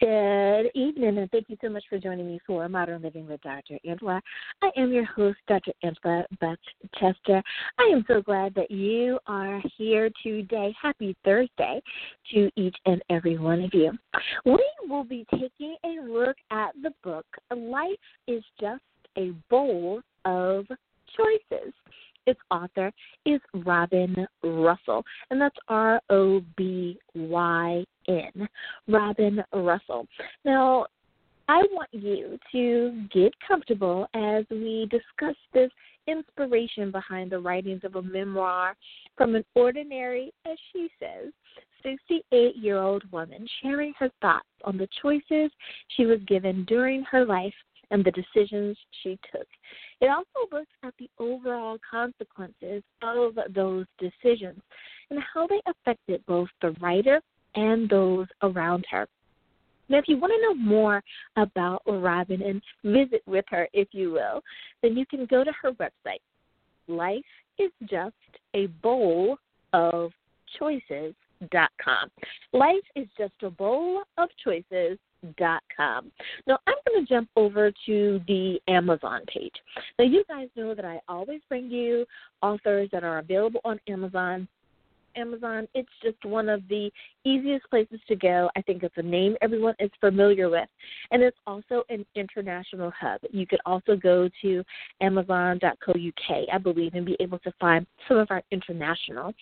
Good evening, and thank you so much for joining me for Modern Living with Dr. Angela. I am your host, Dr. Angela Chester. I am so glad that you are here today. Happy Thursday to each and every one of you. We will be taking a look at the book Life is Just a Bowl of Choices. Its author is Robyn Russell, and that's R O B Y N. Robyn Russell. Now, I want you to get comfortable as we discuss this inspiration behind the writings of a memoir from an ordinary, as she says, 68 year old woman sharing her thoughts on the choices she was given during her life and the decisions she took. It also looks at the overall consequences of those decisions and how they affected both the writer and those around her. Now, if you want to know more about Robyn and visit with her, if you will, then you can go to her website. Life is just a bowl of Life is just a bowl of choices dot com. Now I'm going to jump over to the Amazon page. Now you guys know that I always bring you authors that are available on Amazon Amazon, it's just one of the easiest places to go. I think it's a name everyone is familiar with. And it's also an international hub. You could also go to amazon.co.uk, I believe, and be able to find some of our international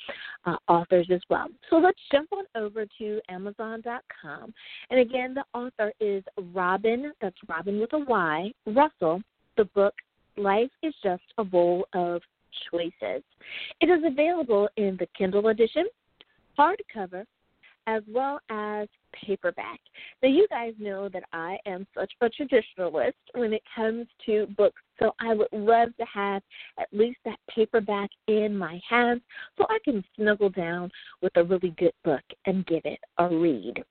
uh, authors as well. So let's jump on over to amazon.com. And again, the author is Robyn, that's Robyn with a Y, Russell. The book Life is Just a Bowl of choices. It is available in the Kindle edition, hardcover, as well as paperback. Now, you guys know that I am such a traditionalist when it comes to books, so I would love to have at least that paperback in my hands so I can snuggle down with a really good book and give it a read.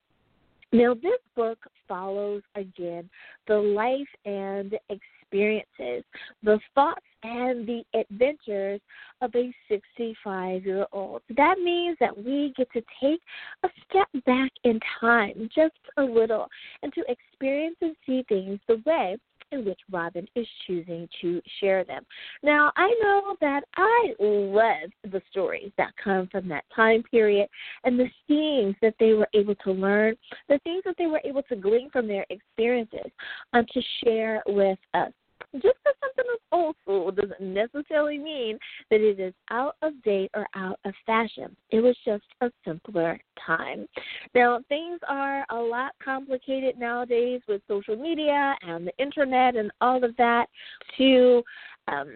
Now, this book follows again the life and experiences, the thoughts and the adventures of a 65 year old. That means that we get to take a step back in time just a little and to experience and see things the way in which Robyn is choosing to share them. Now, I know that I love the stories that come from that time period and the things that they were able to learn, the things that they were able to glean from their experiences, and to share with us just because something is old school doesn't necessarily mean that it is out of date or out of fashion. It was just a simpler time. Now, things are a lot complicated nowadays with social media and the internet and all of that to um,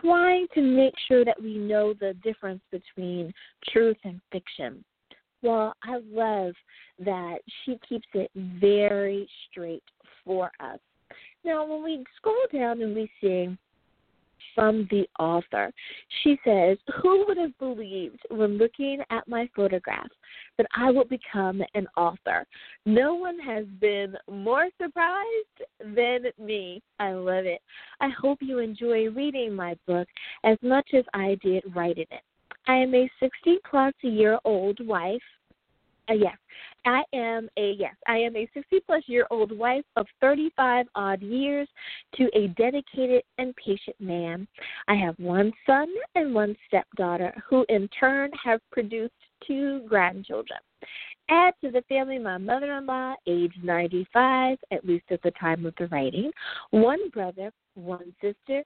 trying to make sure that we know the difference between truth and fiction. Well, I love that she keeps it very straight for us. Now, when we scroll down and we see from the author, she says, Who would have believed when looking at my photograph that I would become an author? No one has been more surprised than me. I love it. I hope you enjoy reading my book as much as I did writing it. I am a 60 plus year old wife. Uh, yes, I am a yes, I am a 60 plus year old wife of 35 odd years to a dedicated and patient man. I have one son and one stepdaughter who in turn have produced two grandchildren. Add to the family my mother in law, age 95, at least at the time of the writing, one brother, one sister,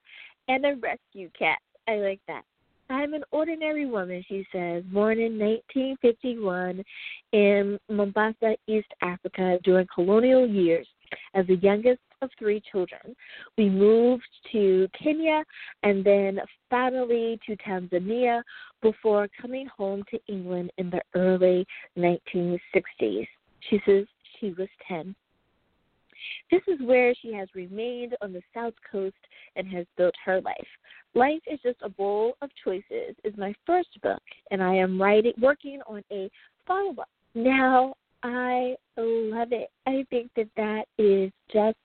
and a rescue cat. I like that. I'm an ordinary woman, she says, born in 1951 in Mombasa, East Africa during colonial years. As the youngest of three children, we moved to Kenya and then finally to Tanzania before coming home to England in the early 1960s. She says she was 10. This is where she has remained on the South Coast and has built her life. Life is Just a Bowl of Choices is my first book, and I am writing, working on a follow up. Now, I love it. I think that that is just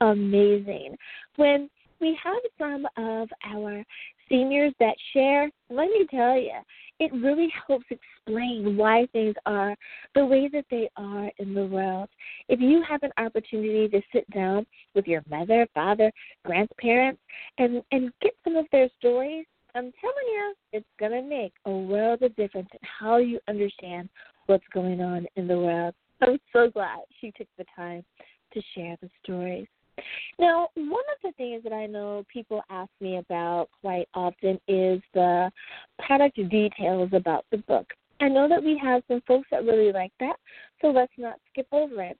amazing. When we have some of our seniors that share, let me tell you, it really helps explain why things are the way that they are in the world. If you have an opportunity to sit down with your mother, father, grandparents, and and get some of their stories, I'm telling you, it's gonna make a world of difference in how you understand what's going on in the world. I'm so glad she took the time to share the stories. Now, one of the things that I know people ask me about quite often is the product details about the book. I know that we have some folks that really like that, so let's not skip over it.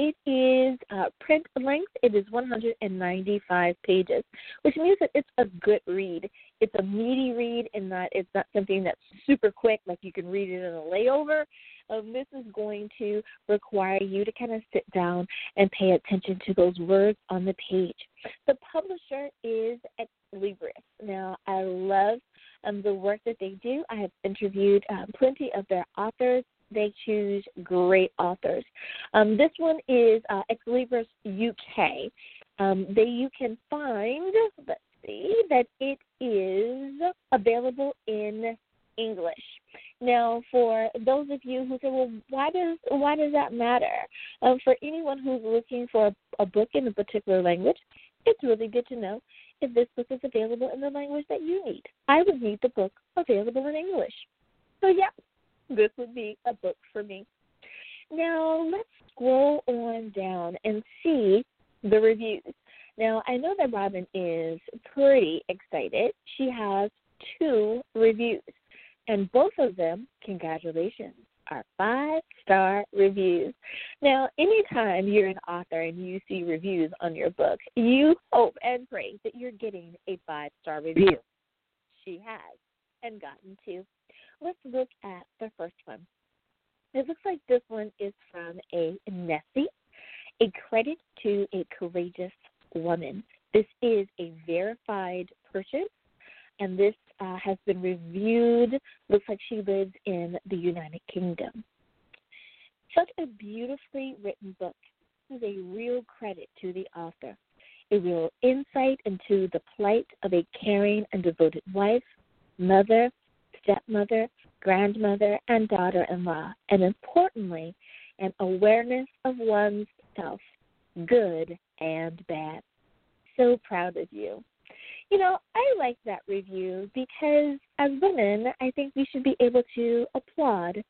It is uh, print length. It is 195 pages, which means that it's a good read. It's a meaty read in that it's not something that's super quick, like you can read it in a layover. Um, this is going to require you to kind of sit down and pay attention to those words on the page. The publisher is Libris. Now, I love um, the work that they do. I have interviewed um, plenty of their authors they choose great authors. Um, this one is uh, Ex Libris UK. Um, they you can find. Let's see that it is available in English. Now, for those of you who say, "Well, why does why does that matter?" Um, for anyone who's looking for a, a book in a particular language, it's really good to know if this book is available in the language that you need. I would need the book available in English. So yeah, this would be a book for me. Now, let's scroll on down and see the reviews. Now, I know that Robyn is pretty excited. She has two reviews, and both of them, congratulations, are five star reviews. Now, anytime you're an author and you see reviews on your book, you hope and pray that you're getting a five star review. She has and gotten to. let's look at the first one. It looks like this one is from a Nessie, a credit to a courageous woman. This is a verified purchase, and this uh, has been reviewed. Looks like she lives in the United Kingdom. Such a beautifully written book. This is a real credit to the author. A real insight into the plight of a caring and devoted wife, mother, stepmother, grandmother, and daughter in law, and importantly, an awareness of one's self, good and bad. So proud of you. You know, I like that review because as women, I think we should be able to applaud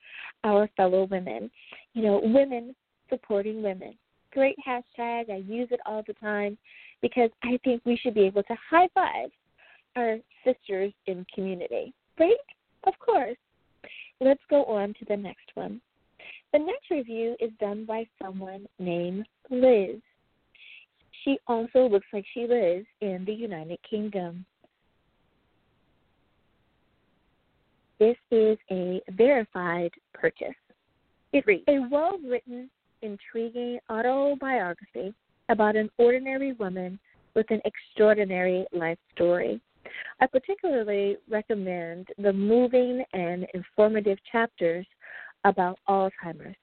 our fellow women. You know, women supporting women. Great hashtag. I use it all the time because I think we should be able to high five sisters in community. Right? Of course. Let's go on to the next one. The next review is done by someone named Liz. She also looks like she lives in the United Kingdom. This is a verified purchase. It reads A well written, intriguing autobiography about an ordinary woman with an extraordinary life story. I particularly recommend the moving and informative chapters about Alzheimer's.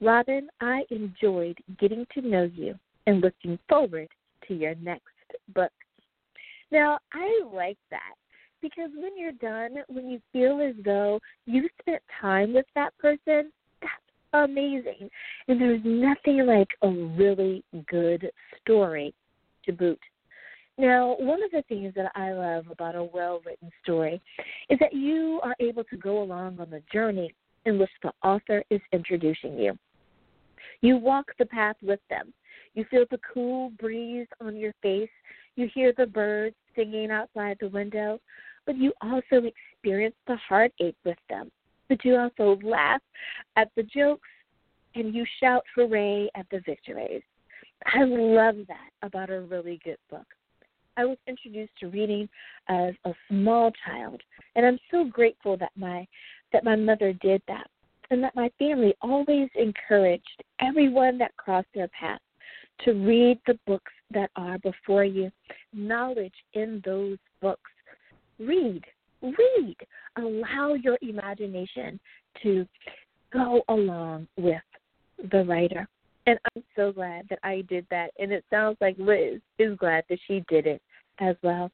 Robyn, I enjoyed getting to know you and looking forward to your next book. Now, I like that because when you're done, when you feel as though you spent time with that person, that's amazing. And there's nothing like a really good story to boot. Now, one of the things that I love about a well written story is that you are able to go along on the journey in which the author is introducing you. You walk the path with them. You feel the cool breeze on your face. You hear the birds singing outside the window, but you also experience the heartache with them. But you also laugh at the jokes and you shout hooray at the victories. I love that about a really good book. I was introduced to reading as a small child, and I'm so grateful that my that my mother did that, and that my family always encouraged everyone that crossed their path to read the books that are before you. Knowledge in those books. Read, read. Allow your imagination to go along with the writer. And I'm so glad that I did that. And it sounds like Liz is glad that she did it as well.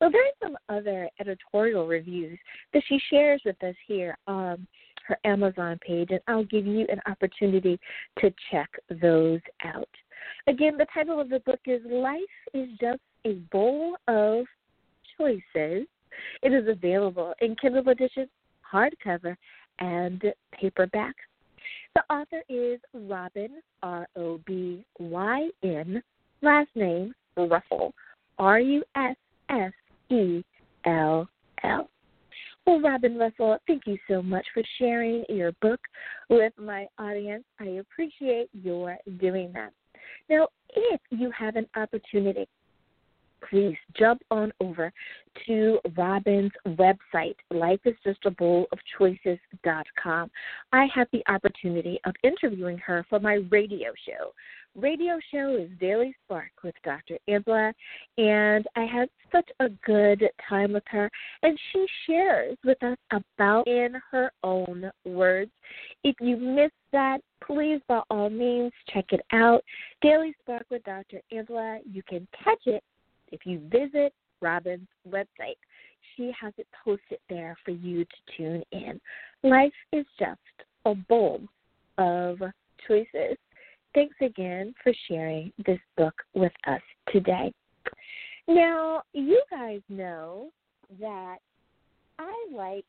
Well, there are some other editorial reviews that she shares with us here on her Amazon page, and I'll give you an opportunity to check those out. Again, the title of the book is Life is Just a Bowl of Choices. It is available in Kindle edition, hardcover, and paperback. The author is Robyn, R O B Y N, last name Russell, R U S S E L L. Well, Robyn Russell, thank you so much for sharing your book with my audience. I appreciate your doing that. Now, if you have an opportunity please jump on over to Robyn's website, lifeisjustabowlofchoices.com. I had the opportunity of interviewing her for my radio show. Radio show is Daily Spark with Dr. Angela, and I had such a good time with her. And she shares with us about in her own words. If you missed that, please by all means check it out. Daily Spark with Dr. Angela. You can catch it if you visit Robyn's website, she has it posted there for you to tune in. Life is just a bowl of choices. Thanks again for sharing this book with us today. Now, you guys know that I like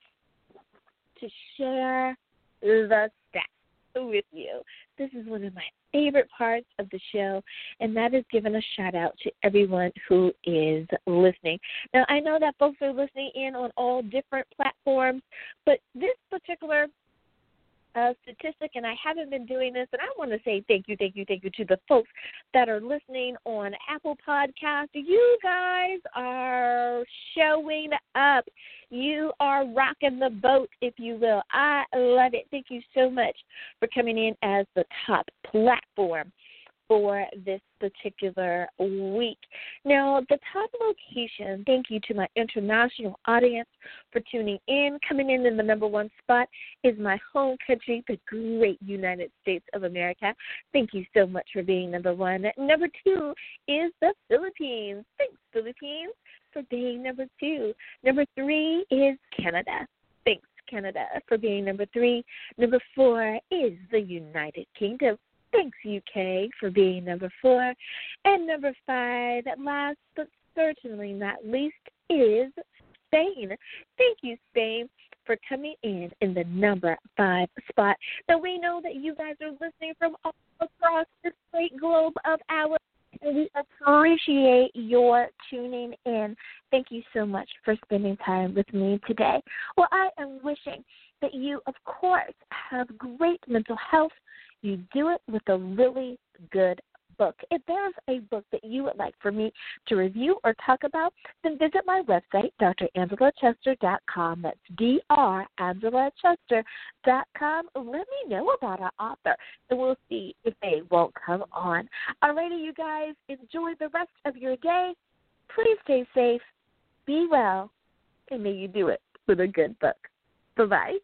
to share the stats with you. This is one of my favorite parts of the show, and that is giving a shout out to everyone who is listening. Now, I know that folks are listening in on all different platforms, but this particular uh, statistic, and I haven't been doing this, and I want to say thank you, thank you, thank you to the folks that are listening on Apple Podcast. You guys are showing up. You are rocking the boat, if you will. I love it. Thank you so much for coming in as the top platform for this particular week. Now, the top location, thank you to my international audience for tuning in. Coming in in the number one spot is my home country, the great United States of America. Thank you so much for being number one. Number two is the Philippines. Thanks, Philippines, for being number two. Number three is Canada. Thanks, Canada, for being number three. Number four is the United Kingdom. Thanks, UK, for being number four. And number five, last but certainly not least, is Spain. Thank you, Spain, for coming in in the number five spot. So we know that you guys are listening from all across this great globe of ours. We appreciate your tuning in. Thank you so much for spending time with me today. Well, I am wishing that you, of course, have great mental health, you do it with a really good book. If there's a book that you would like for me to review or talk about, then visit my website, drangelachester.com. That's drangelachester.com. Let me know about our author, and we'll see if they won't come on. Alrighty, you guys, enjoy the rest of your day. Please stay safe, be well, and may you do it with a good book. Bye bye.